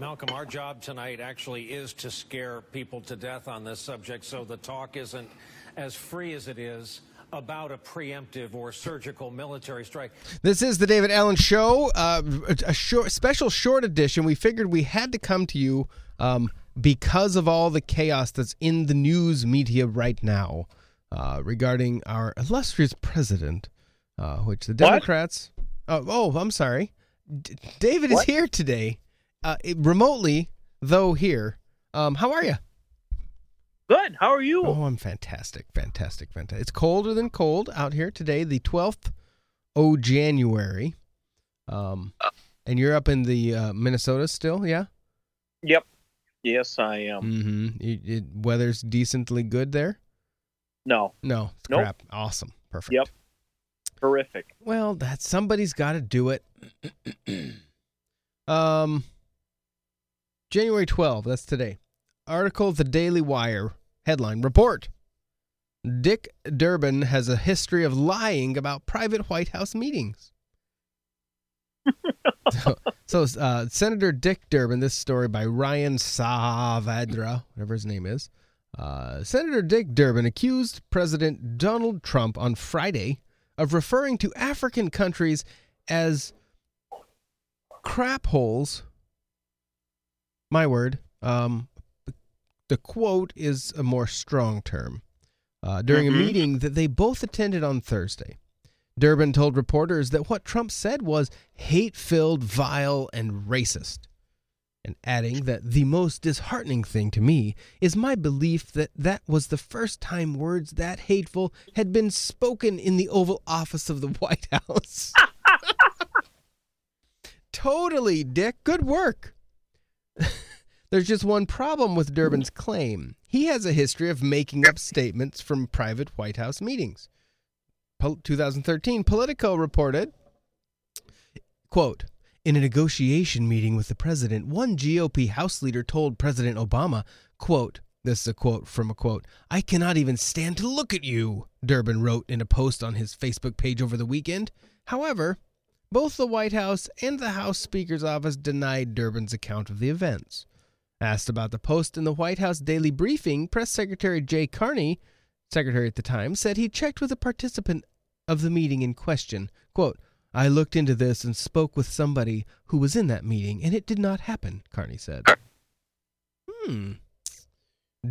Malcolm, our job tonight actually is to scare people to death on this subject so the talk isn't as free as it is about a preemptive or surgical military strike. This is the David Allen Show, uh, a short, special short edition. We figured we had to come to you um, because of all the chaos that's in the news media right now uh, regarding our illustrious president, uh, which the Democrats. Oh, oh, I'm sorry. D- David what? is here today uh, remotely, though here. Um, how are you? Good. How are you? Oh, I'm fantastic, fantastic, fantastic. It's colder than cold out here today, the 12th oh January. Um, and you're up in the uh, Minnesota still, yeah? Yep. Yes, I am. Mm-hmm. It, it, weather's decently good there. No. No. It's nope. crap. Awesome. Perfect. Yep. Horrific. Well, that somebody's got to do it. um, January 12, that's today. Article The Daily Wire. Headline Report. Dick Durbin has a history of lying about private White House meetings. so, so uh, Senator Dick Durbin, this story by Ryan Saavedra, whatever his name is. Uh, Senator Dick Durbin accused President Donald Trump on Friday of referring to African countries as crap holes my word. Um, the quote is a more strong term. Uh, during mm-hmm. a meeting that they both attended on Thursday, Durbin told reporters that what Trump said was hate filled, vile, and racist. And adding that the most disheartening thing to me is my belief that that was the first time words that hateful had been spoken in the Oval Office of the White House. totally, Dick. Good work. There's just one problem with Durbin's claim. He has a history of making up statements from private White House meetings. 2013, Politico reported, quote, in a negotiation meeting with the president, one GOP House leader told President Obama, quote, this is a quote from a quote, I cannot even stand to look at you, Durbin wrote in a post on his Facebook page over the weekend. However, both the White House and the House Speaker's office denied Durbin's account of the events. Asked about the post in the White House Daily Briefing, Press Secretary Jay Carney, secretary at the time, said he checked with a participant of the meeting in question. Quote, I looked into this and spoke with somebody who was in that meeting, and it did not happen, Carney said. Hmm.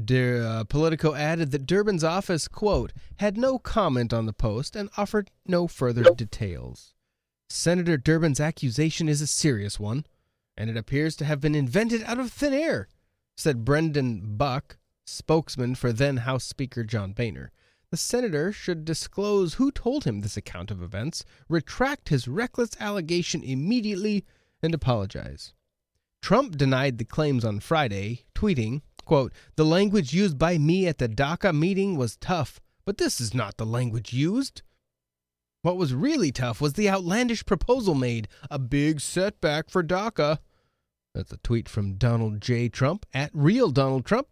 Der, uh, Politico added that Durbin's office, quote, had no comment on the post and offered no further details. Senator Durbin's accusation is a serious one, and it appears to have been invented out of thin air, said Brendan Buck, spokesman for then House Speaker John Boehner. The senator should disclose who told him this account of events, retract his reckless allegation immediately, and apologize. Trump denied the claims on Friday, tweeting, quote, The language used by me at the DACA meeting was tough, but this is not the language used. What was really tough was the outlandish proposal made, a big setback for DACA. That's a tweet from Donald J. Trump at real Donald Trump.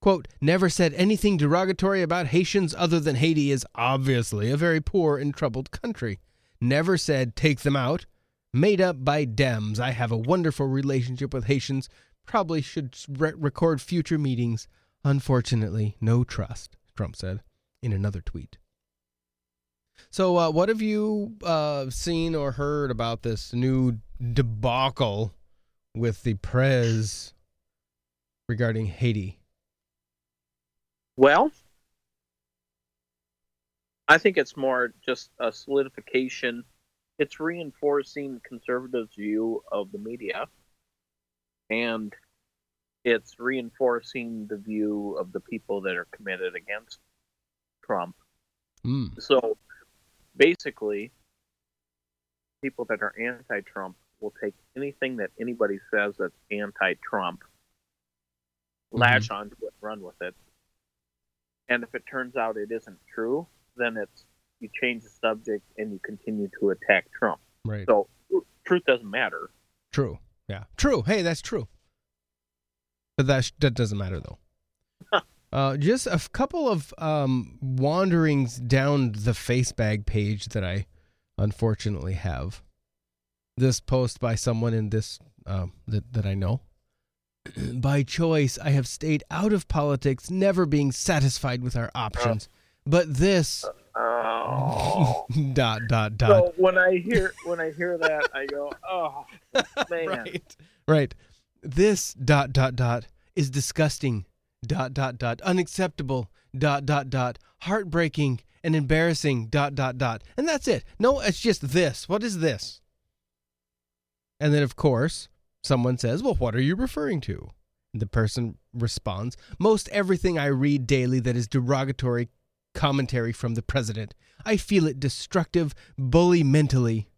Quote, never said anything derogatory about Haitians other than Haiti is obviously a very poor and troubled country. Never said take them out. Made up by Dems. I have a wonderful relationship with Haitians. Probably should re- record future meetings. Unfortunately, no trust, Trump said in another tweet. So, uh, what have you uh, seen or heard about this new debacle with the Prez regarding Haiti? Well, I think it's more just a solidification. It's reinforcing conservatives' view of the media, and it's reinforcing the view of the people that are committed against Trump. Mm. So basically, people that are anti-Trump will take anything that anybody says that's anti-Trump, mm-hmm. latch onto it, run with it, and if it turns out it isn't true, then it's you change the subject and you continue to attack Trump. Right. So truth doesn't matter. True. Yeah. True. Hey, that's true. But that that doesn't matter though. Uh, just a couple of um, wanderings down the Facebag page that I unfortunately have. This post by someone in this um, that that I know. By choice, I have stayed out of politics, never being satisfied with our options. But this Oh. dot dot dot. so when I hear when I hear that, I go, oh man. right, right. This dot dot dot is disgusting. Dot dot dot unacceptable. Dot dot dot heartbreaking and embarrassing. Dot dot dot. And that's it. No, it's just this. What is this? And then of course, someone says, "Well, what are you referring to?" The person responds, "Most everything I read daily that is derogatory commentary from the president. I feel it destructive, bully mentally."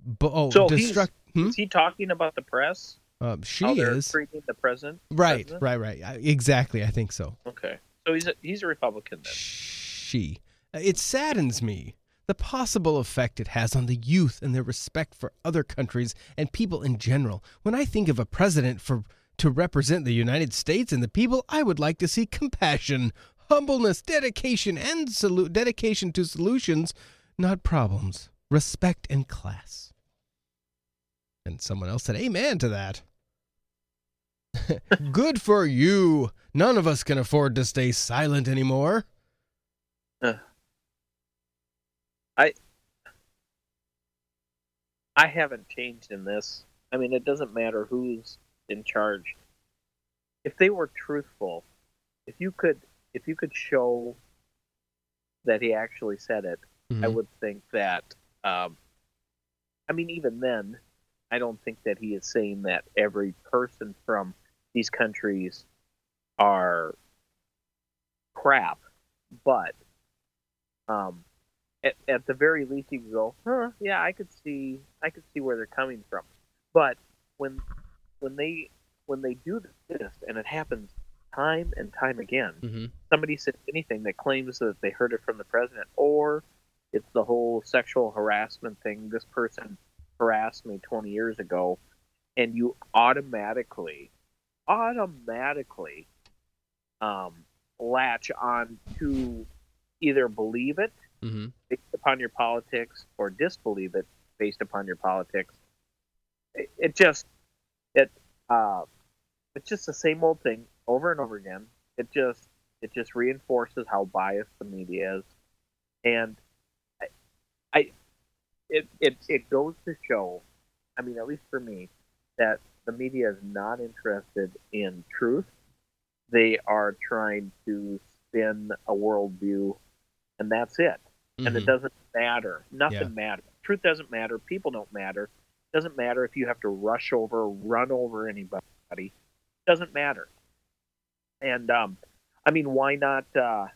Bu- oh, So destruct. Hmm? Is he talking about the press? Um, she they're is treating the president. right, president? right, right. Exactly, I think so. Okay, so he's a, he's a Republican then. She. It saddens me the possible effect it has on the youth and their respect for other countries and people in general. When I think of a president for to represent the United States and the people, I would like to see compassion, humbleness, dedication, and solu- dedication to solutions, not problems, respect and class. And someone else said, "Amen to that." Good for you. None of us can afford to stay silent anymore. I I haven't changed in this. I mean, it doesn't matter who's in charge. If they were truthful, if you could, if you could show that he actually said it, I Mhm. would think that. Um, I mean, even then, I don't think that he is saying that every person from these countries are crap, but um, at, at the very least, you can go, huh? Yeah, I could see, I could see where they're coming from. But when when they when they do this, and it happens time and time again, Mhm. somebody says anything that claims that they heard it from the president, or it's the whole sexual harassment thing. This person harassed me 20 years ago, and you automatically, automatically, um, latch on to either believe it Mhm. based upon your politics or disbelieve it based upon your politics. It, it just it uh, it's just the same old thing over and over again. It just it just reinforces how biased the media is, and I, I it it it goes to show. I mean, at least for me, that the media is not interested in truth. They are trying to spin a worldview, and that's it and it Mhm. doesn't matter. Nothing Yeah. matters. Truth doesn't matter. People don't matter. It Doesn't matter if you have to rush over, run over anybody. It Doesn't matter. And um, I mean, why not? Uh,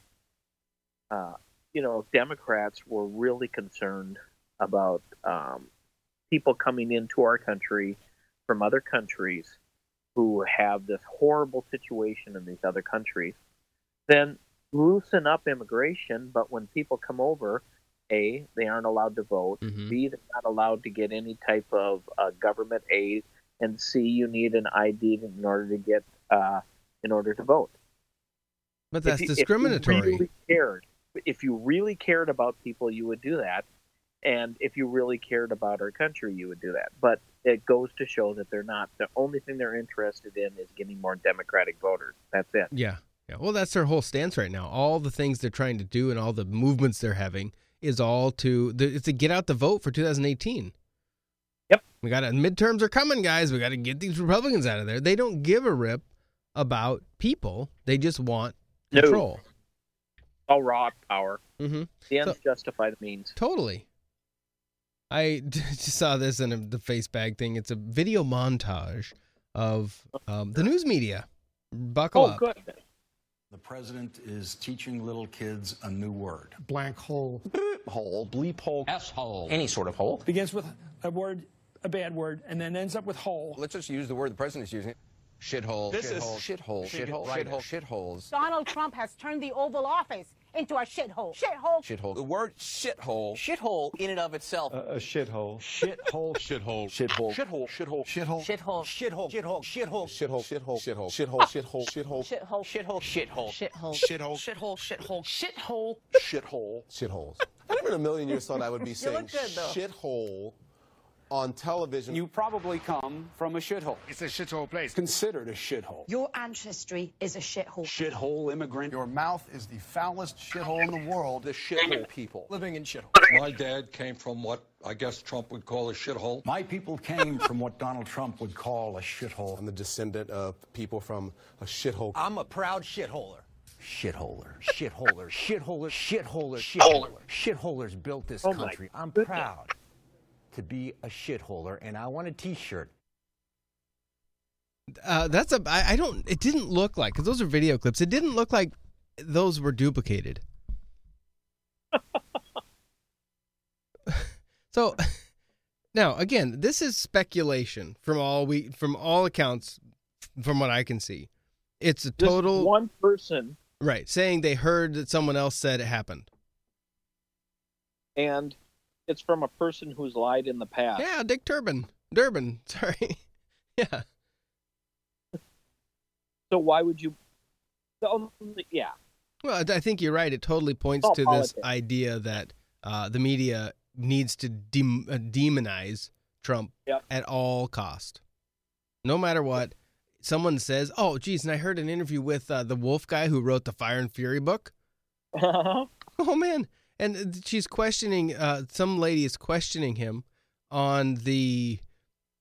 uh, you know, Democrats were really concerned about um, people coming into our country from other countries who have this horrible situation in these other countries, then loosen up immigration. But when people come over, A, they aren't allowed to vote. Mhm. B, they're not allowed to get any type of uh, government aid. And C, you need an ID in order to get uh, in order to vote. But If that's you- if you discriminatory. really cared, if you really cared about people, you would do that. And if you really cared about our country, you would do that. But it goes to show that they're not. The only thing they're interested in is getting more Democratic voters. That's it. Yeah. Yeah. Well, that's their whole stance right now. All the things they're trying to do and all the movements they're having is all to it's to get out the vote for 2018. Yep. We got to midterms are coming, guys. We got to get these Republicans out of there. They don't give a rip about people. They just want No. control. All raw power. Mm-hmm. The ends So- justify the means. Totally. I just saw this in the face bag thing. It's a video montage of um, the news media. Buckle Oh, up. good. The president is teaching little kids a new word. blank hole. hole, bleep hole, S-hole. any sort of hole. Begins with a word, a bad word, and then ends up with hole. Let's just use the word the president's using. Shithole. This is shithole. shithole, Shithole. shithole, Shithole. Shitholes. Donald Trump has turned the Oval Office into a shithole. Shithole. Shithole. The word shithole. Shithole in and of itself. A shithole. shithole, shithole, shithole, shithole, shithole, Shithole. Shithole. shithole, shithole, shithole, Shithole. Shithole. Shithole. shithole, shithole, Shithole. shithole, shithole, Shithole. shithole, Shithole. Shithole. Shithole. shithole. Shithole. Shitholes. I never in a million years thought I would be saying look good, though. shithole on television. You probably come from a shithole. It's a shithole place. Considered a shithole. Your ancestry is a shithole. Shithole immigrant. Your mouth is the foulest shithole in the world. the shithole people. Living in shithole. My dad came from what I guess Trump would call a shithole. My people came from what Donald Trump would call a shithole. I'm the descendant of people from a shithole. I'm a proud shitholer. Shitholer, shitholer, shitholer, shitholer, shitholer. Shitholers built this Oh country. I'm proud to be a shitholer, and I want a T-shirt. Uh, that's a. I, I don't. It didn't look like because those are video clips. It didn't look like those were duplicated. so, now again, this is speculation from all we from all accounts, from what I can see. It's a Just total one person, right saying they heard that someone else said it happened. and it's from a person who's lied in the past. Yeah, Dick Durbin. Durbin. Sorry. yeah. So why would you? So, yeah. Well, I think you're right. It totally points to politics. this idea that uh, the media needs to dem- uh, demonize Trump Yep. at all cost, no matter what. Someone says, "Oh, geez," and I heard an interview with uh, the Wolff guy who wrote the Fire and Fury book. Oh man, and she's questioning. Uh, some lady is questioning him on the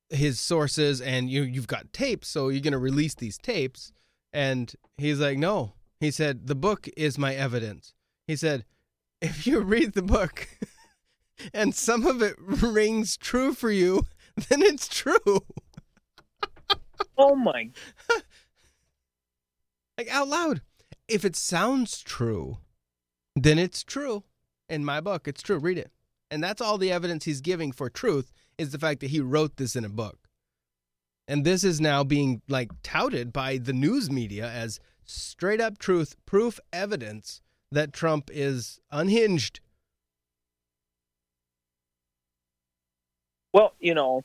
his sources, and you you've got tapes, so you're gonna release these tapes. And he's like, no. He said the book is my evidence. He said, if you read the book, and some of it rings true for you, then it's true. oh my! Like out loud. If it sounds true, then it's true. In my book, it's true. Read it. And that's all the evidence he's giving for truth is the fact that he wrote this in a book. And this is now being like touted by the news media as straight up truth, proof evidence that Trump is unhinged. Well, you know,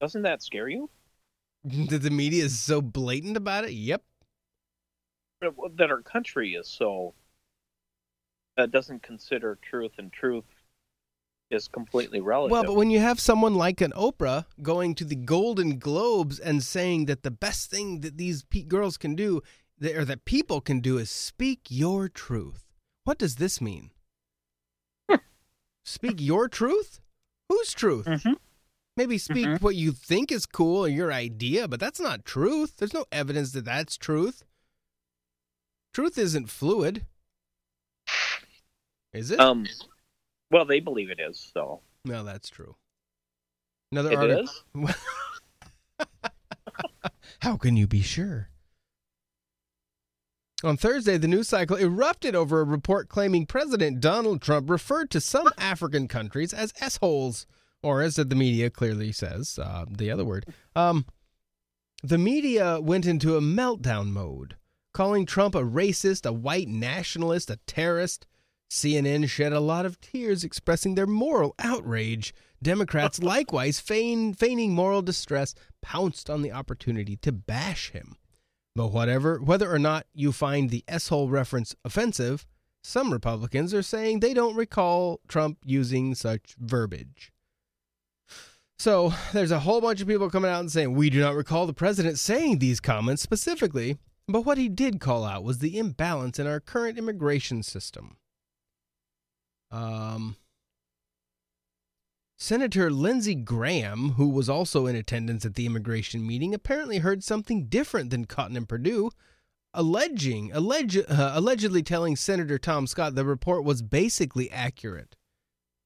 doesn't that scare you? that the media is so blatant about it? Yep. That our country is so uh, doesn't consider truth and truth is completely relative. Well, but when you have someone like an Oprah going to the Golden Globes and saying that the best thing that these pe- girls can do, that, or that people can do, is speak your truth. What does this mean? speak your truth? Whose truth? Mhm. Maybe speak Mhm. what you think is cool or your idea, but that's not truth. There's no evidence that that's truth. Truth isn't fluid. Is it? um, well, they believe it is. So no, that's true. Another it article. is. How can you be sure? On Thursday, the news cycle erupted over a report claiming President Donald Trump referred to some African countries as S-holes, or as the media clearly says, uh, the other word. Um, the media went into a meltdown mode, calling Trump a racist, a white nationalist, a terrorist. CNN shed a lot of tears expressing their moral outrage. Democrats, likewise, feign, feigning moral distress, pounced on the opportunity to bash him. But whatever, whether or not you find the S-hole reference offensive, some Republicans are saying they don't recall Trump using such verbiage. So there's a whole bunch of people coming out and saying we do not recall the president saying these comments specifically, but what he did call out was the imbalance in our current immigration system. Um, Senator Lindsey Graham, who was also in attendance at the immigration meeting, apparently heard something different than Cotton and Perdue, alleging, uh, allegedly telling Senator Tom Scott the report was basically accurate.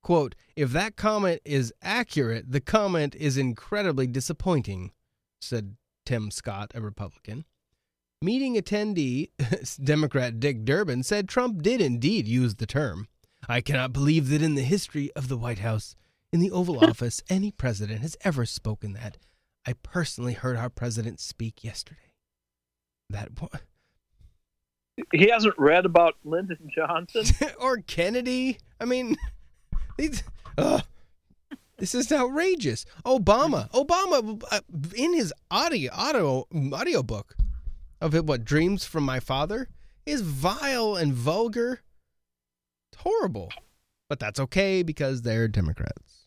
Quote, if that comment is accurate, the comment is incredibly disappointing, said Tim Scott, a Republican. Meeting attendee, Democrat Dick Durbin, said Trump did indeed use the term. I cannot believe that in the history of the White House, in the Oval Office, any president has ever spoken that. I personally heard our president speak yesterday. That He hasn't read about Lyndon Johnson. or Kennedy. I mean, these. Ugh. This is outrageous. Obama, Obama, uh, in his audio audio audio book of it, what dreams from my father is vile and vulgar. Horrible, but that's okay because they're Democrats.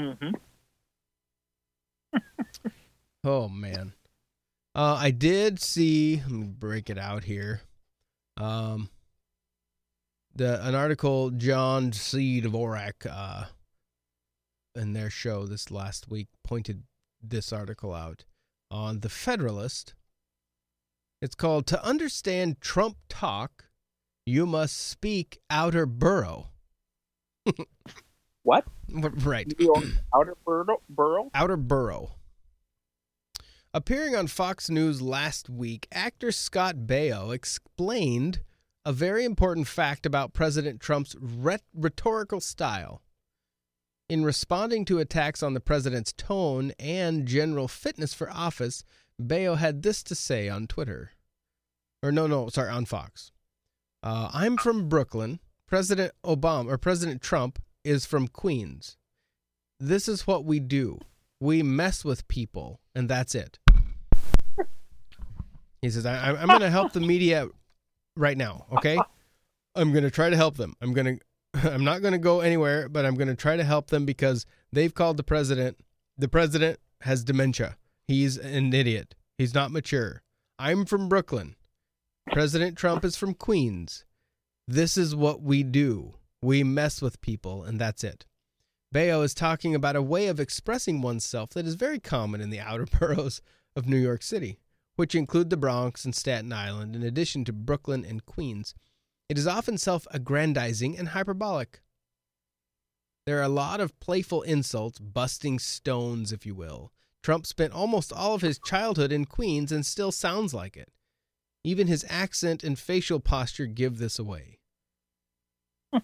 Mm-hmm. Oh man. Uh, I did see. Let me break it out here. Um, the an article John C. Dvorak uh, in their show this last week pointed this article out on the Federalist. It's called "To Understand Trump Talk, You Must Speak Outer Borough." What? Right. Outer borough? borough? Outer Borough. Appearing on Fox News last week, actor Scott Baio explained a very important fact about President Trump's rhet- rhetorical style. In responding to attacks on the president's tone and general fitness for office, Baio had this to say on Twitter. Or no, no, sorry, on Fox. Uh, I'm from Brooklyn. President Obama or President Trump is from Queens. This is what we do. We mess with people, and that's it. He says, I, I'm going to help the media right now, okay? I'm going to try to help them. I'm going to. I'm not going to go anywhere, but I'm going to try to help them because they've called the president. The president has dementia. He's an idiot. He's not mature. I'm from Brooklyn. President Trump is from Queens. This is what we do. We mess with people, and that's it. Baio is talking about a way of expressing oneself that is very common in the outer boroughs of New York City, which include the Bronx and Staten Island, in addition to Brooklyn and Queens. It is often self aggrandizing and hyperbolic. There are a lot of playful insults, busting stones, if you will. Trump spent almost all of his childhood in Queens and still sounds like it. Even his accent and facial posture give this away.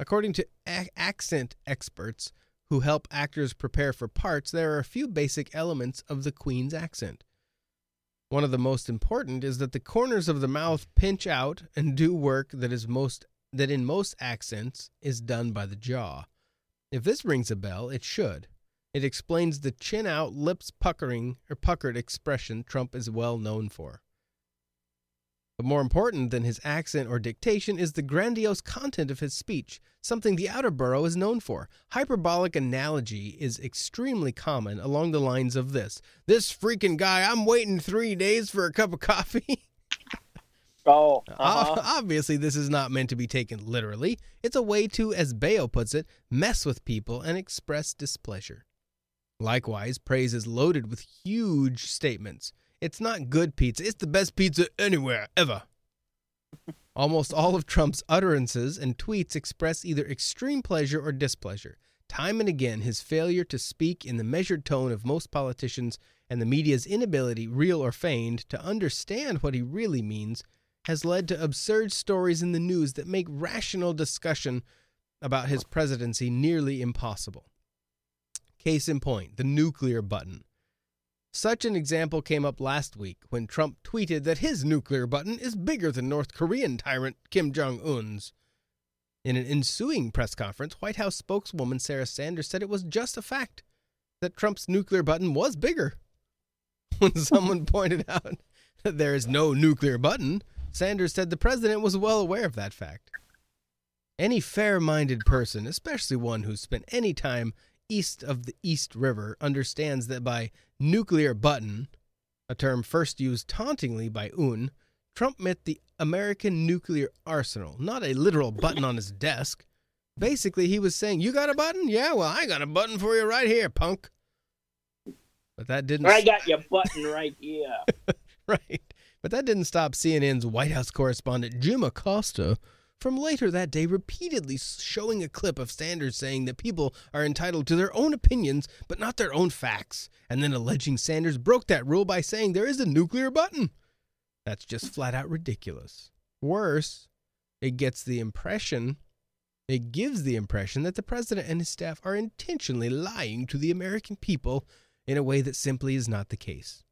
According to a- accent experts who help actors prepare for parts, there are a few basic elements of the Queen's accent. One of the most important is that the corners of the mouth pinch out and do work that is most that in most accents is done by the jaw. If this rings a bell, it should. It explains the chin out, lips puckering or puckered expression Trump is well known for. But more important than his accent or dictation is the grandiose content of his speech, something the outer borough is known for. Hyperbolic analogy is extremely common along the lines of this This freaking guy, I'm waiting three days for a cup of coffee. Oh, uh-huh. Obviously, this is not meant to be taken literally. It's a way to, as Baio puts it, mess with people and express displeasure. Likewise, praise is loaded with huge statements. It's not good pizza, it's the best pizza anywhere, ever. Almost all of Trump's utterances and tweets express either extreme pleasure or displeasure. Time and again, his failure to speak in the measured tone of most politicians and the media's inability, real or feigned, to understand what he really means has led to absurd stories in the news that make rational discussion about his presidency nearly impossible. Case in point, the nuclear button. Such an example came up last week when Trump tweeted that his nuclear button is bigger than North Korean tyrant Kim Jong un's. In an ensuing press conference, White House spokeswoman Sarah Sanders said it was just a fact that Trump's nuclear button was bigger. When someone pointed out that there is no nuclear button, Sanders said the president was well aware of that fact. Any fair minded person, especially one who's spent any time east of the East River, understands that by nuclear button, a term first used tauntingly by Un, Trump meant the American nuclear arsenal, not a literal button on his desk. Basically, he was saying, You got a button? Yeah, well, I got a button for you right here, punk. But that didn't. I got your button right here. right. But that didn't stop CNN's White House correspondent Jim Acosta from later that day repeatedly showing a clip of Sanders saying that people are entitled to their own opinions but not their own facts, and then alleging Sanders broke that rule by saying there is a nuclear button. That's just flat out ridiculous. Worse, it gets the impression, it gives the impression that the president and his staff are intentionally lying to the American people in a way that simply is not the case.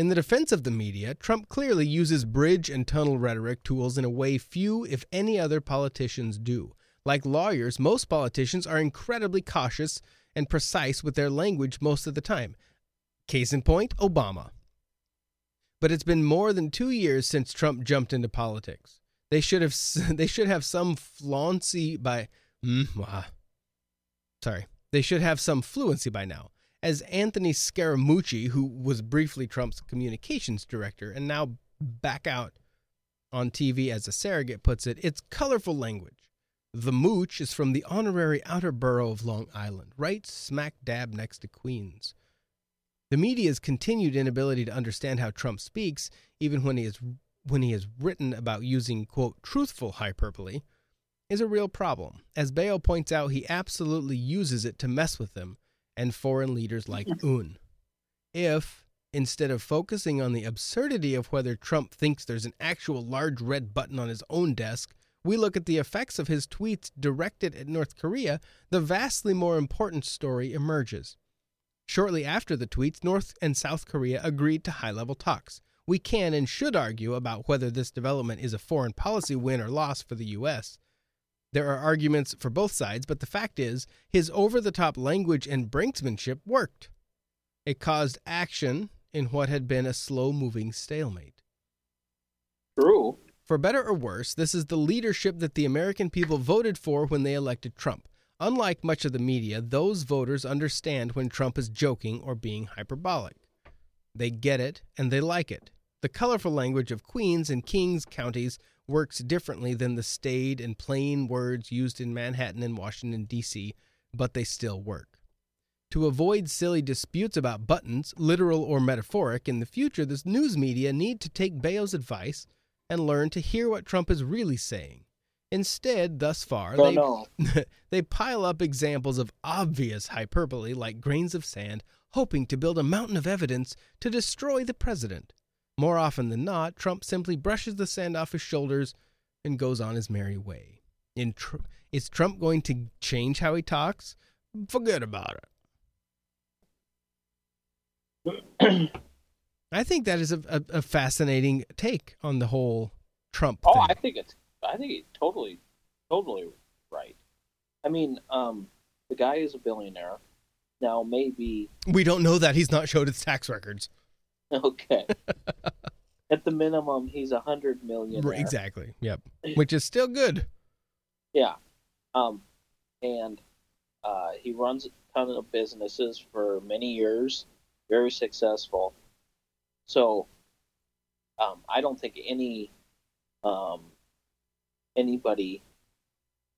In the defense of the media, Trump clearly uses bridge and tunnel rhetoric tools in a way few, if any other politicians do. Like lawyers, most politicians are incredibly cautious and precise with their language most of the time. Case in point, Obama. But it's been more than two years since Trump jumped into politics. They should have they should have some flauncy by mm, sorry They should have some fluency by now. As Anthony Scaramucci, who was briefly Trump's communications director and now back out on TV as a surrogate, puts it, it's colorful language. The mooch is from the honorary outer borough of Long Island, right smack dab next to Queens. The media's continued inability to understand how Trump speaks, even when he is when he has written about using quote truthful hyperbole, is a real problem. As Baio points out, he absolutely uses it to mess with them and foreign leaders like Un. If instead of focusing on the absurdity of whether Trump thinks there's an actual large red button on his own desk, we look at the effects of his tweets directed at North Korea, the vastly more important story emerges. Shortly after the tweets, North and South Korea agreed to high level talks. We can and should argue about whether this development is a foreign policy win or loss for the U.S. There are arguments for both sides, but the fact is, his over the top language and brinksmanship worked. It caused action in what had been a slow moving stalemate. True. For better or worse, this is the leadership that the American people voted for when they elected Trump. Unlike much of the media, those voters understand when Trump is joking or being hyperbolic. They get it and they like it. The colorful language of queens and kings counties works differently than the staid and plain words used in Manhattan and Washington, D.C., but they still work. To avoid silly disputes about buttons, literal or metaphoric, in the future, the news media need to take Baio's advice and learn to hear what Trump is really saying. Instead, thus far, Oh, they, no. they pile up examples of obvious hyperbole like grains of sand, hoping to build a mountain of evidence to destroy the president. More often than not, Trump simply brushes the sand off his shoulders and goes on his merry way. In tr- is Trump going to change how he talks? Forget about it. I think that is a, a, a fascinating take on the whole Trump Oh, thing. I think it's I think it's totally totally right. I mean, um, the guy is a billionaire. Now maybe we don't know that he's not showed his tax records. okay. At the minimum, he's a hundred million. Exactly. Yep. Which is still good. Yeah. Um, and uh, he runs a ton of businesses for many years, very successful. So, um, I don't think any um, anybody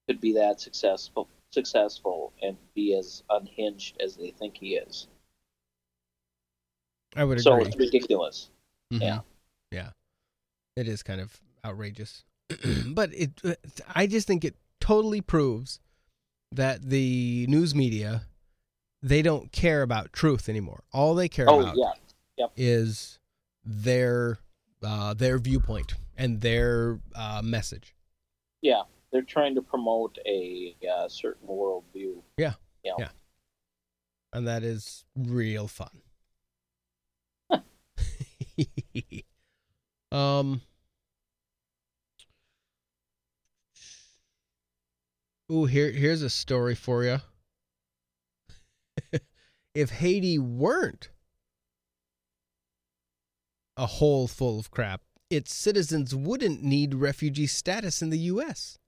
could be that successful successful and be as unhinged as they think he is. I would agree. So it's ridiculous. Mhm. Yeah. Yeah. It is kind of outrageous. but it uh, I just think it totally proves that the news media they don't care about truth anymore. All they care Oh about yeah. Yep. is their uh, their viewpoint and their uh, message. Yeah. They're trying to promote a uh, certain worldview. Yeah. Yeah. Yeah. And that is real fun. um Ooh, here here's a story for you. if Haiti weren't a hole full of crap, its citizens wouldn't need refugee status in the US.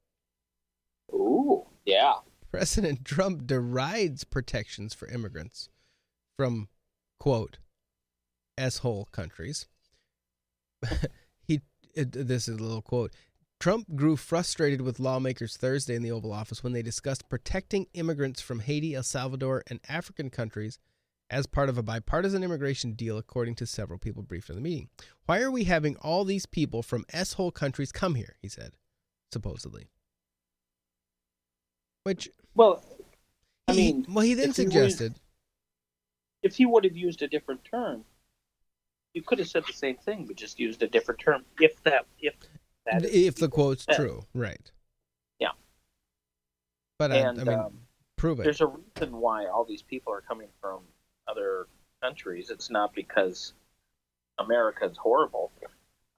Ooh. Yeah. President Trump derides protections for immigrants from, quote, S-hole countries. he, this is a little quote. Trump grew frustrated with lawmakers Thursday in the Oval Office when they discussed protecting immigrants from Haiti, El Salvador, and African countries as part of a bipartisan immigration deal, according to several people briefed in the meeting. Why are we having all these people from S-hole countries come here? He said, supposedly. Which Well, I he- mean, well, he then if he suggested, if he would have used a different term, you could have said the same thing, but just used a different term. If that, if that, if the quote's said. true, right? Yeah. But and I mean, um, prove it. there's a reason why all these people are coming from other countries. It's not because America is horrible.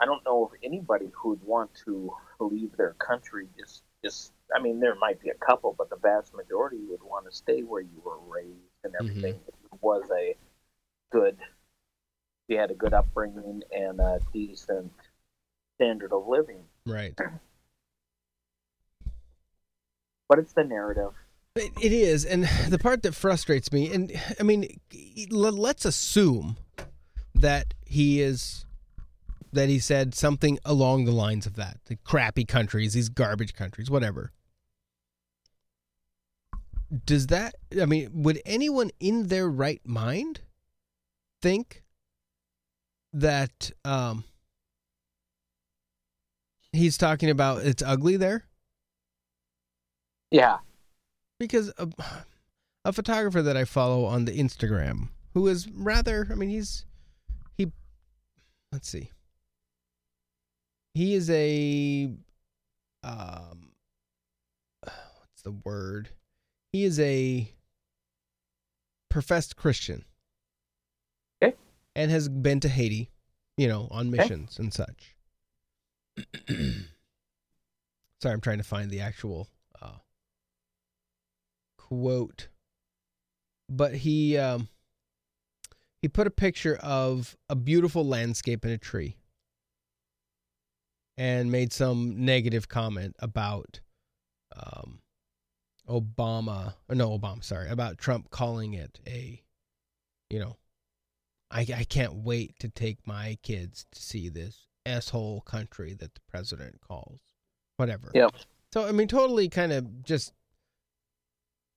I don't know of anybody who'd want to leave their country. Just, just. I mean, there might be a couple, but the vast majority would want to stay where you were raised and everything. It was a good. You had a good upbringing and a decent standard of living. Right. But it's the narrative. It, it is, and the part that frustrates me, and I mean, let's assume that he is that he said something along the lines of that. The crappy countries, these garbage countries, whatever. Does that I mean, would anyone in their right mind think that um he's talking about it's ugly there? Yeah. Because a, a photographer that I follow on the Instagram who is rather I mean he's he let's see he is a um what's the word he is a professed christian and has been to haiti you know on missions okay. and such sorry i'm trying to find the actual uh, quote but he um he put a picture of a beautiful landscape and a tree and made some negative comment about um, Obama, or no, Obama, sorry, about Trump calling it a, you know, I, I can't wait to take my kids to see this asshole country that the president calls, whatever. Yeah. So I mean, totally kind of just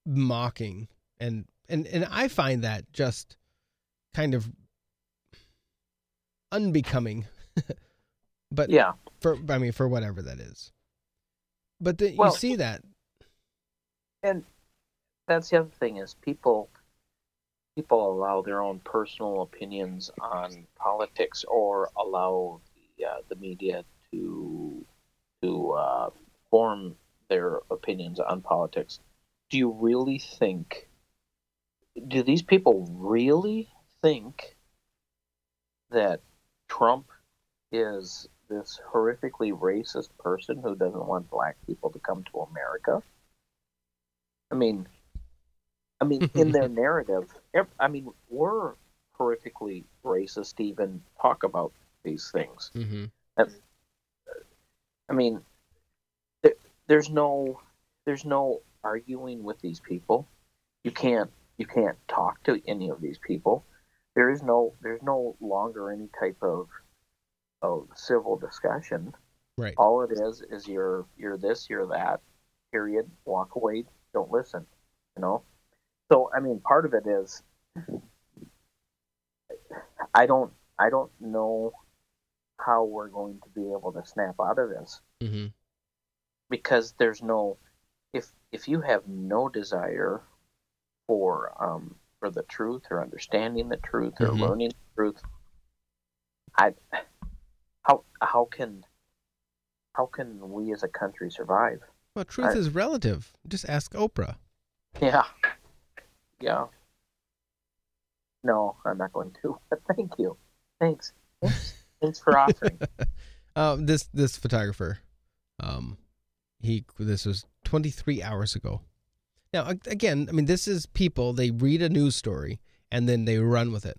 mocking, and and and I find that just kind of unbecoming. but yeah, for I mean for whatever that is. But the, well, you see that, and that's the other thing is people people allow their own personal opinions on politics or allow the uh, the media to to uh, form their opinions on politics. Do you really think? Do these people really think that Trump is this horrifically racist person who doesn't want black people to come to America. I mean, I mean, in their narrative, I mean, we're horrifically racist to even talk about these things. Mm-hmm. And, I mean, there, there's no, there's no arguing with these people. You can't, you can't talk to any of these people. There is no, there's no longer any type of of civil discussion. Right. All it is is you're you're this, you're that. Period. Walk away. Don't listen. You know. So I mean, part of it is I don't I don't know how we're going to be able to snap out of this mm-hmm. because there's no if if you have no desire for um for the truth or understanding the truth or Mhm. learning the truth i how how can how can we as a country survive Well, truth I- is relative. Just ask Oprah. yeah yeah no i'm not going to but thank you thanks thanks, thanks for offering um, this this photographer, um, he this was 23 hours ago. Now again, I mean, this is people. They read a news story and then they run with it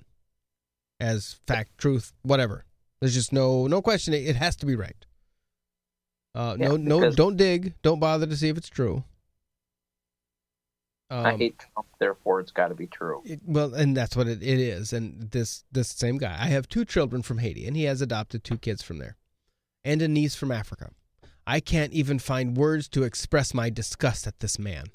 as fact, truth, whatever. There's just no no question. It, it has to be right. Uh, Yeah, no, no, don't dig. Don't bother to see if it's true. I Um, hate trump therefore it's got to be true It, well, and that's what it, it is. And this this same guy, I have two children from Haiti, and he has adopted two kids from there, and a niece from Africa. I can't even find words to express my disgust at this man.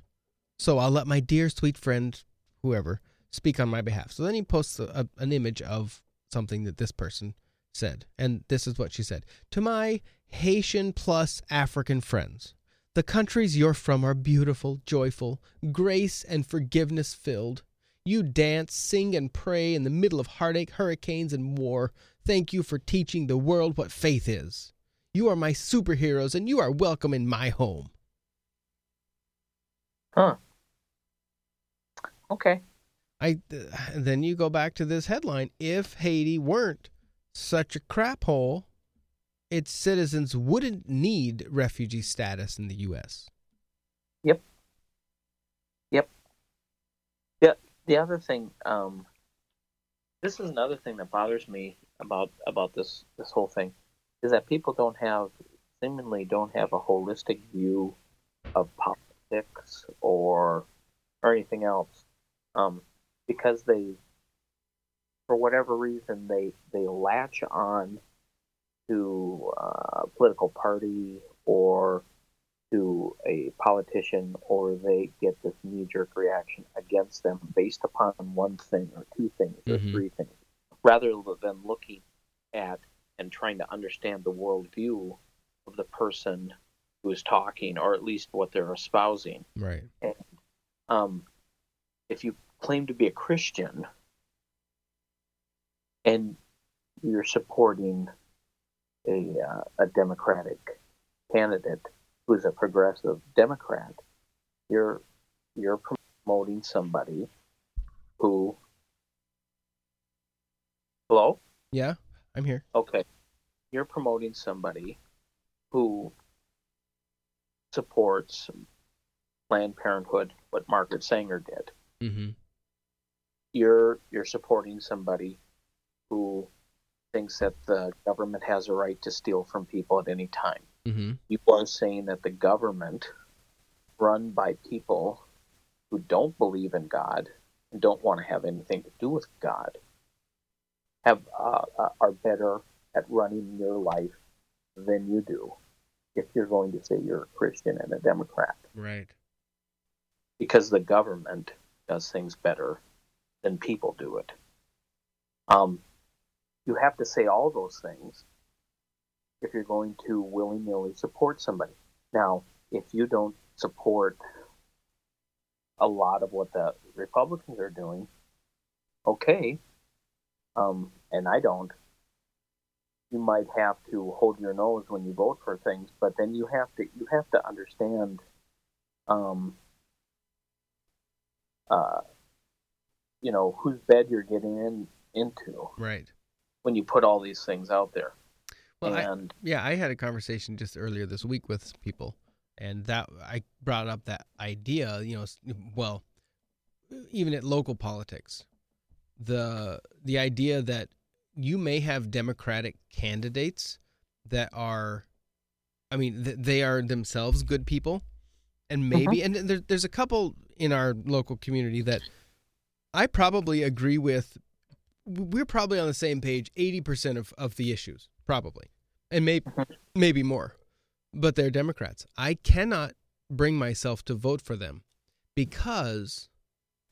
So I'll let my dear sweet friend, whoever, speak on my behalf. So then he posts a, a, an image of something that this person said, and this is what she said: "To my Haitian plus African friends." The countries you're from are beautiful, joyful, grace and forgiveness filled. You dance, sing, and pray in the middle of heartache, hurricanes, and war. Thank you for teaching the world what faith is. You are my superheroes, and you are welcome in my home. huh okay I and then you go back to this headline: If Haiti weren't such a crap hole, its citizens wouldn't need refugee status in the U.S. Yep. Yep. The the other thing, um, this is another thing that bothers me about about this this whole thing, is that people don't have seemingly don't have a holistic view of politics or or anything else, um, because they, for whatever reason, they they latch on to uh, a political party or to a politician, or they get this knee jerk reaction against them based upon one thing or two things or Mhm. three things, rather than looking at and trying to understand the worldview of the person who is talking, or at least what they're espousing. Right. Um, if you claim to be a Christian and you're supporting a, uh, a Democratic candidate who's a progressive Democrat, you're you're promoting somebody who. Hello. Yeah, I'm here. Okay. You're promoting somebody who supports Planned Parenthood, what Margaret Sanger did. Mm-hmm. You're you're supporting somebody who thinks that the government has a right to steal from people at any time. Mm-hmm. You are saying that the government, run by people who don't believe in God and don't want to have anything to do with God, have uh, uh, are better at running your life than you do. If you're going to say you're a Christian and a Democrat, Right. because the government does things better than people do it. Um, you have to say all those things if you're going to willy nilly support somebody. Now, if you don't support a lot of what the Republicans are doing, okay, um, and I don't, you might have to hold your nose when you vote for things, but then you have to you have to understand um, uh, you know, whose bed you're getting in into Right. When you put all these things out there. Well, I- Yeah, I had a conversation just earlier this week with some people, and that I brought up that idea. You know, well, even at local politics, the the idea that you may have Democratic candidates that are, I mean, th- they are themselves good people, and mm-hmm. maybe, and there, there's a couple in our local community that I probably agree with. We're probably on the same page, eighty percent of of the issues, probably, and maybe maybe more, but they're Democrats. I cannot bring myself to vote for them because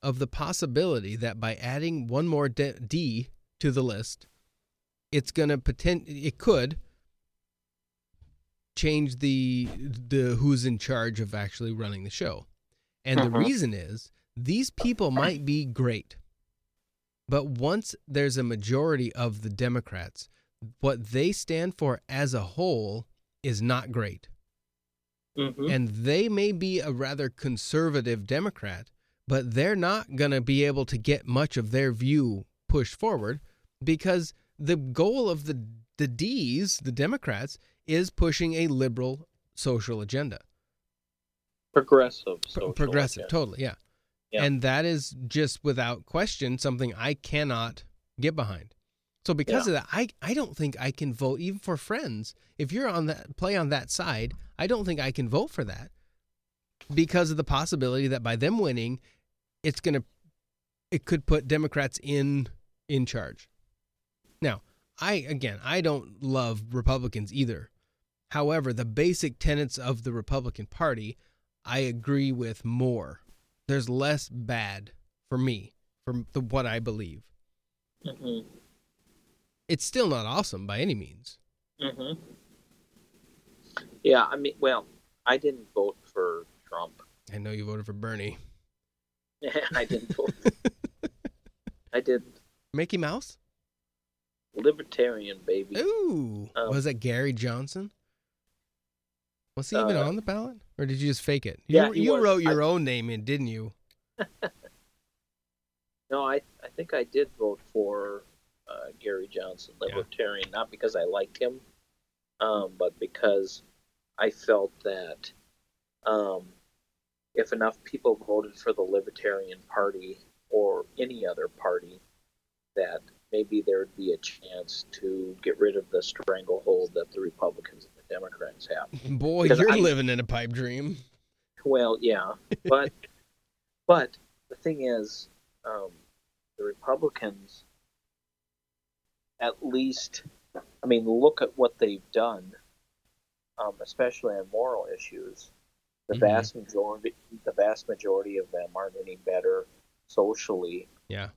of the possibility that by adding one more D, D to the list, it's going to potent it could change the the who's in charge of actually running the show. And the Mhm. reason is these people might be great. But once there's a majority of the Democrats, what they stand for as a whole is not great. Mhm. And they may be a rather conservative Democrat, but they're not going to be able to get much of their view pushed forward because the goal of the the D's, the Democrats, is pushing a liberal social agenda. progressive, Pro- progressive, agenda. totally, yeah. Yeah. And that is just without question something I cannot get behind. So because Yeah. of that, I I don't think I can vote even for friends. If you're on that play on that side, I don't think I can vote for that because of the possibility that by them winning, it's gonna it could put Democrats in in charge. Now, I again, I don't love Republicans either. However, the basic tenets of the Republican Party, I agree with more. There's less bad for me from the, what I believe. Mhm. It's still not awesome by any means. Mhm. Yeah, I mean, well, I didn't vote for Trump. I know you voted for Bernie. I didn't vote. I didn't. Mickey Mouse? libertarian, baby. Ooh. Um, was that Gary Johnson? Was he even Uh, on the ballot? Or did you just fake it? You, Yeah, you was. wrote your I- own name in, didn't you? No, I I think I did vote for uh, Gary Johnson, Libertarian, not because I liked him, um, but because I felt that um, if enough people voted for the Libertarian Party or any other party, that maybe there would be a chance to get rid of the stranglehold that the Republicans the Democrats have. Boy, Because you're I- living in a pipe dream. Well, yeah, but but the thing is, um, the Republicans, at least, I mean, look at what they've done, um, especially on moral issues. The Mhm. vast majority, the vast majority of them aren't any better socially Yeah.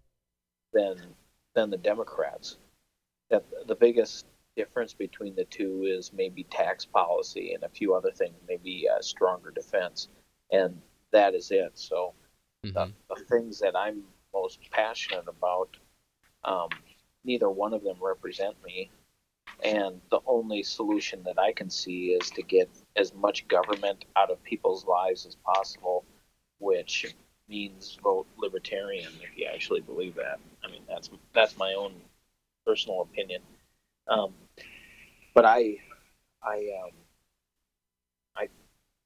than than the Democrats. That the biggest difference between the two is maybe tax policy and a few other things, maybe a stronger defense, and that is it. So the, the things that I'm most passionate about, um, neither one of them represent me, and the only solution that I can see is to get as much government out of people's lives as possible, which means vote libertarian if you actually believe that. I mean, that's that's my own personal opinion. Um, but I, I, um, I,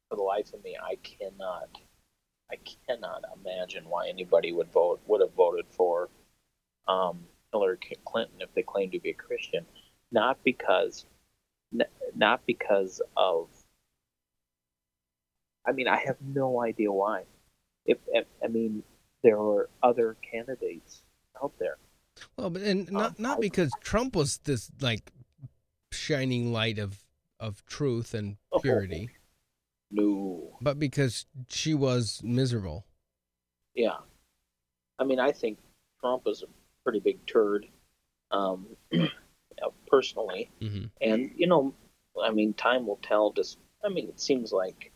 for the life of me, I cannot, I cannot imagine why anybody would vote would have voted for um, Hillary Clinton if they claimed to be a Christian, not because, n- not because of. I mean, I have no idea why. If, if I mean, there are other candidates out there. Well, but and not not because Trump was this like shining light of of truth and purity, No. but because she was miserable. Yeah. I mean, I think Trump is a pretty big turd, um, personally. Mm-hmm. And, you know, I mean, time will tell. Just, I mean, it seems like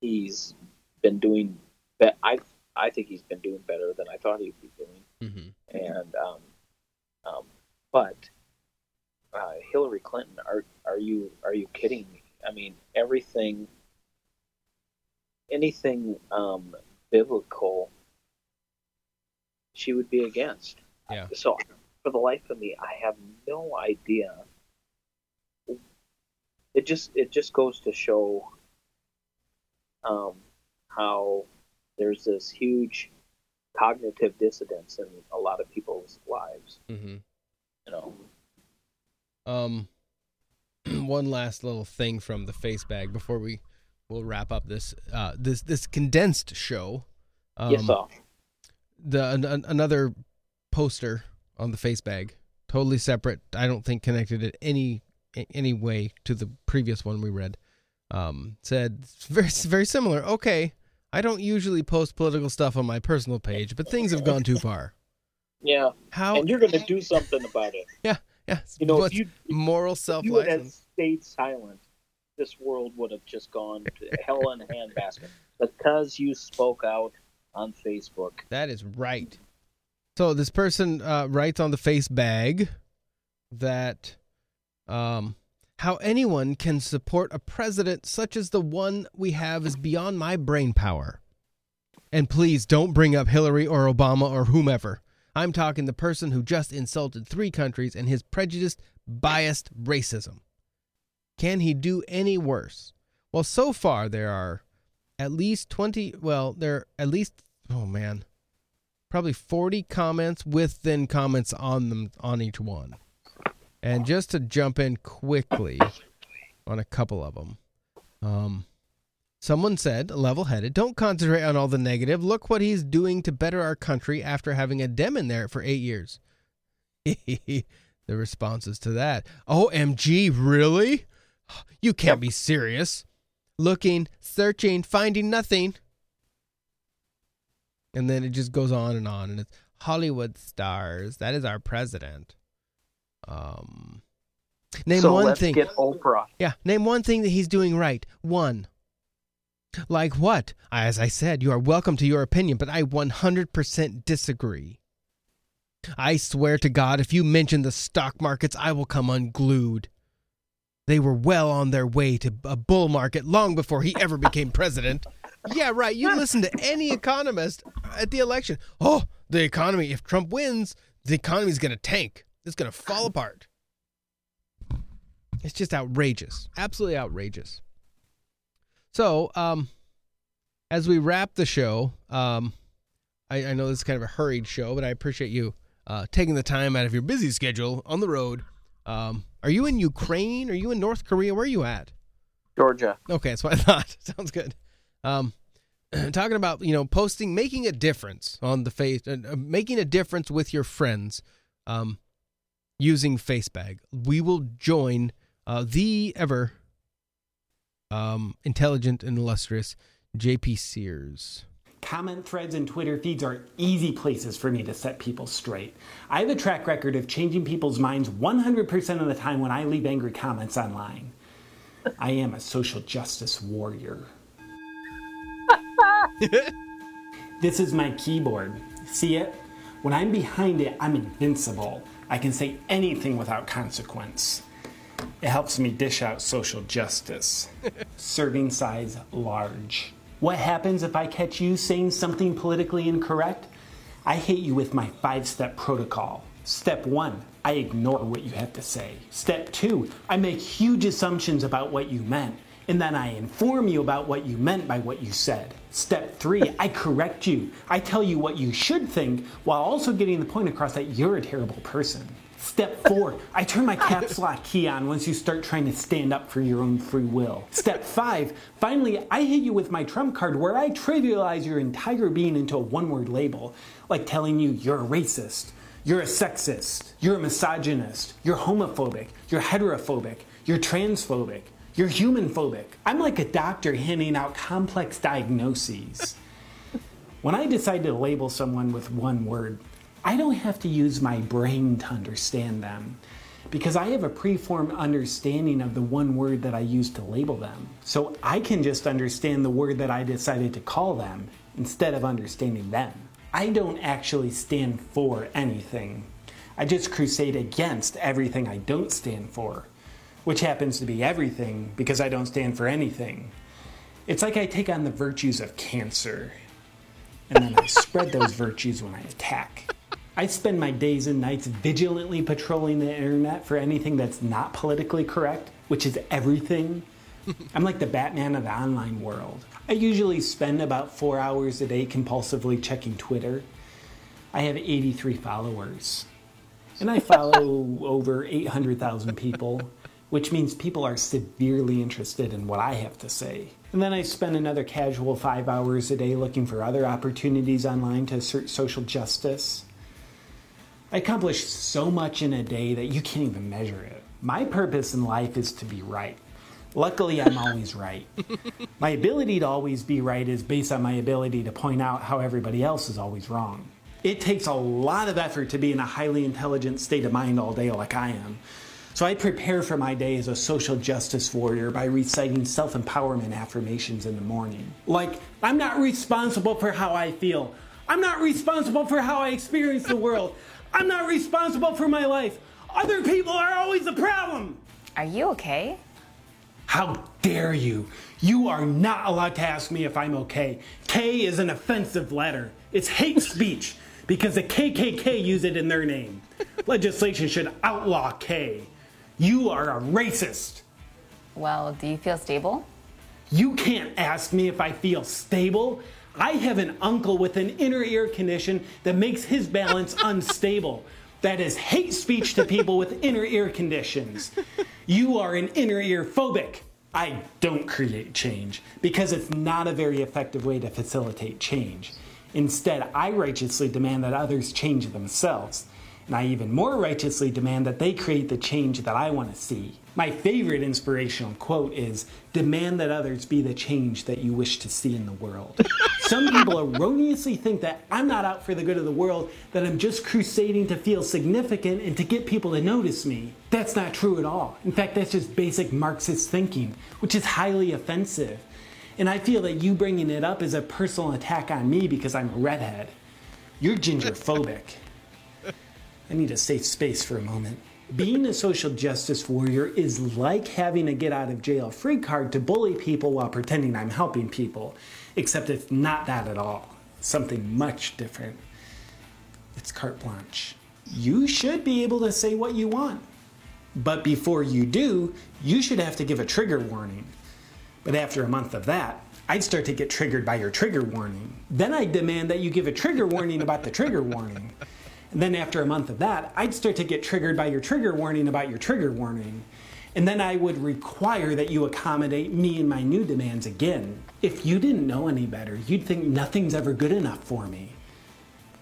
he's been doing, be- I, I think he's been doing better than I thought he'd be doing. Mm-hmm. And, um, um, but, uh, Hillary Clinton, are, are you, are you kidding me? I mean, everything, anything, um, biblical, she would be against. Yeah. So, for the life of me, I have no idea. It just it just goes to show um, how there's this huge cognitive dissonance in a lot of people's lives. Mm-hmm. You know. Um, one last little thing from the face bag before we will wrap up this uh this this condensed show. Um, yes, sir. the an, an- another poster on the face bag, totally separate. I don't think connected in any in any way to the previous one we read. Um, said very very similar. Okay, I don't usually post political stuff on my personal page, but things have gone too far. Yeah. How- And you're going to do something about it. Yeah, yeah. You know, if you moral self you had license. stayed silent, this world would have just gone to hell in a handbasket because you spoke out on Facebook. That is right. So this person uh, writes on the face bag that um, how anyone can support a president such as the one we have is beyond my brain power. And please don't bring up Hillary or Obama or whomever. I'm talking the person who just insulted three countries and his prejudiced, biased racism. Can he do any worse? Well, so far there are at least 20, well, there are at least, oh man, probably 40 comments with then comments on them on each one. And just to jump in quickly on a couple of them. Um, someone said, level headed, don't concentrate on all the negative. Look what he's doing to better our country after having a dem in there for eight years. the responses to that. OMG, really? You can't be serious. Looking, searching, finding nothing. And then it just goes on and on. And it's Hollywood stars. That is our president. Um, name so one let's thing. get Oprah. Yeah, name one thing that he's doing right. One. Like what? As I said, you are welcome to your opinion, but I 100% disagree. I swear to God, if you mention the stock markets, I will come unglued. They were well on their way to a bull market long before he ever became president. Yeah, right. You listen to any economist at the election. Oh, the economy, if Trump wins, the economy's going to tank. It's going to fall apart. It's just outrageous. Absolutely outrageous. So, um, as we wrap the show, um, I, I know this is kind of a hurried show, but I appreciate you uh, taking the time out of your busy schedule on the road. Um, are you in Ukraine? Are you in North Korea? Where are you at? Georgia. Okay, that's what I thought. Sounds good. Um, talking about you know posting, making a difference on the face, uh, uh, making a difference with your friends, um, using Facebag. We will join uh, the ever um, intelligent and illustrious J.P. Sears. Comment threads and Twitter feeds are easy places for me to set people straight. I have a track record of changing people's minds 100% of the time when I leave angry comments online. I am a social justice warrior. this is my keyboard. See it? When I'm behind it, I'm invincible. I can say anything without consequence. It helps me dish out social justice. Serving size large. What happens if I catch you saying something politically incorrect? I hit you with my five step protocol. Step one, I ignore what you have to say. Step two, I make huge assumptions about what you meant, and then I inform you about what you meant by what you said. Step three, I correct you. I tell you what you should think while also getting the point across that you're a terrible person. Step four, I turn my caps lock key on once you start trying to stand up for your own free will. Step five, finally, I hit you with my trump card where I trivialize your entire being into a one word label, like telling you you're a racist, you're a sexist, you're a misogynist, you're homophobic, you're heterophobic, you're transphobic, you're human phobic. I'm like a doctor handing out complex diagnoses. when I decide to label someone with one word, I don't have to use my brain to understand them because I have a preformed understanding of the one word that I use to label them. So I can just understand the word that I decided to call them instead of understanding them. I don't actually stand for anything. I just crusade against everything I don't stand for, which happens to be everything because I don't stand for anything. It's like I take on the virtues of cancer and then I spread those virtues when I attack. I spend my days and nights vigilantly patrolling the internet for anything that's not politically correct, which is everything. I'm like the Batman of the online world. I usually spend about four hours a day compulsively checking Twitter. I have 83 followers. And I follow over 800,000 people, which means people are severely interested in what I have to say. And then I spend another casual five hours a day looking for other opportunities online to assert social justice. I accomplish so much in a day that you can't even measure it. My purpose in life is to be right. Luckily, I'm always right. My ability to always be right is based on my ability to point out how everybody else is always wrong. It takes a lot of effort to be in a highly intelligent state of mind all day, like I am. So I prepare for my day as a social justice warrior by reciting self empowerment affirmations in the morning. Like, I'm not responsible for how I feel. I'm not responsible for how I experience the world. I'm not responsible for my life. Other people are always the problem. Are you okay? How dare you? You are not allowed to ask me if I'm okay. K is an offensive letter. It's hate speech because the KKK use it in their name. Legislation should outlaw K. You are a racist. Well, do you feel stable? You can't ask me if I feel stable. I have an uncle with an inner ear condition that makes his balance unstable. That is hate speech to people with inner ear conditions. You are an inner ear phobic. I don't create change because it's not a very effective way to facilitate change. Instead, I righteously demand that others change themselves. And I even more righteously demand that they create the change that I want to see. My favorite inspirational quote is Demand that others be the change that you wish to see in the world. Some people erroneously think that I'm not out for the good of the world, that I'm just crusading to feel significant and to get people to notice me. That's not true at all. In fact, that's just basic Marxist thinking, which is highly offensive. And I feel that you bringing it up is a personal attack on me because I'm a redhead. You're gingerphobic. I need a safe space for a moment. Being a social justice warrior is like having a get out of jail free card to bully people while pretending I'm helping people, except it's not that at all. Something much different. It's carte blanche. You should be able to say what you want. But before you do, you should have to give a trigger warning. But after a month of that, I'd start to get triggered by your trigger warning. Then I'd demand that you give a trigger warning about the trigger warning. And then after a month of that, I'd start to get triggered by your trigger warning about your trigger warning. And then I would require that you accommodate me and my new demands again. If you didn't know any better, you'd think nothing's ever good enough for me.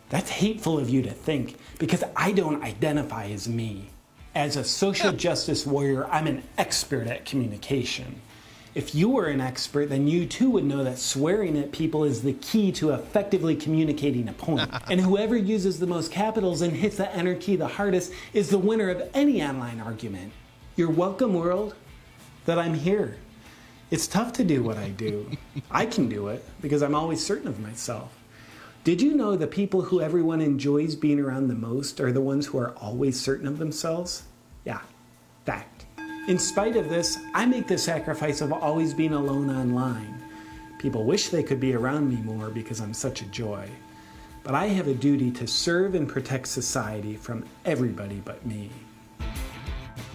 That's hateful of you to think because I don't identify as me. As a social justice warrior, I'm an expert at communication. If you were an expert, then you too would know that swearing at people is the key to effectively communicating a point. and whoever uses the most capitals and hits the enter key the hardest is the winner of any online argument. You're welcome, world, that I'm here. It's tough to do what I do. I can do it because I'm always certain of myself. Did you know the people who everyone enjoys being around the most are the ones who are always certain of themselves? Yeah, fact. In spite of this, I make the sacrifice of always being alone online. People wish they could be around me more because I'm such a joy. But I have a duty to serve and protect society from everybody but me.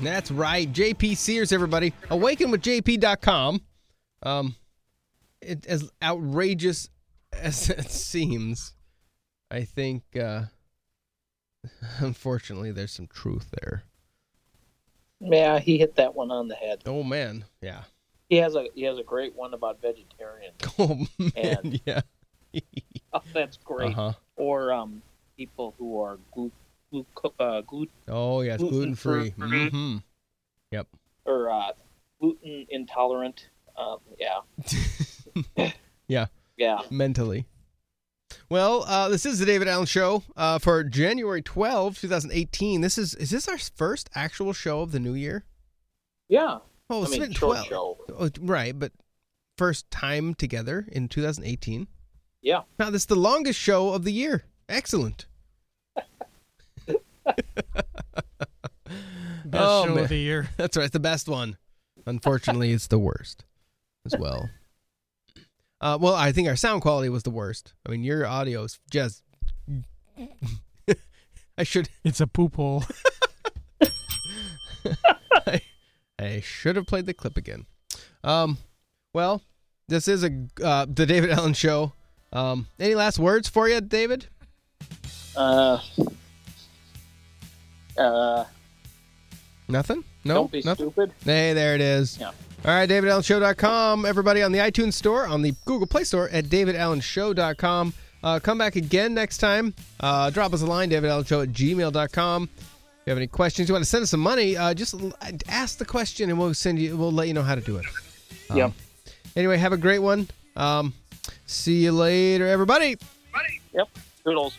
That's right. JP Sears, everybody. Awaken with AwakenWithJP.com. Um, it, as outrageous as it seems, I think, uh, unfortunately, there's some truth there. Yeah, he hit that one on the head. Oh, man. Yeah. He has a he has a great one about vegetarians. Oh, man. And- yeah. Oh, that's great. Uh-huh. Or um, people who are glu- glu- uh, glu- Oh, yes. Gluten free. Gluten-free. hmm Yep. or uh, gluten intolerant. Um, yeah, Yeah. yeah. mentally. Well, uh, this is the David Allen Show uh, for January 12, 2018. This is is this our first actual show of the new year? Yeah. Oh, I it's mean, been 12. show. Oh, right, but first time together in 2018. Yeah. Now, this is the longest show of the year. Excellent. Best Oh, show man. of the year. That's right, it's the best one. Unfortunately, it's the worst as well. Uh, well, I think our sound quality was the worst. I mean, your audio is just. I should. It's a poop hole. I, I should have played the clip again. Um, well, this is a uh, the David Allen Show. Um, any last words for you, David? Uh, uh, Nothing. No. don't be nothing? stupid. Hey, there it is. Yeah. All right, davidallenshow.com. Everybody on the iTunes Store, on the Google Play Store at davidallenshow.com. Uh, come back again next time. Uh, drop us a line, davidallenshow at gmail.com. If you have any questions, you want to send us some money, uh, just l- ask the question and we'll send you, we'll let you know how to do it. Um, Yep. Anyway, have a great one. Um, see you later, everybody. Yep. Toodles.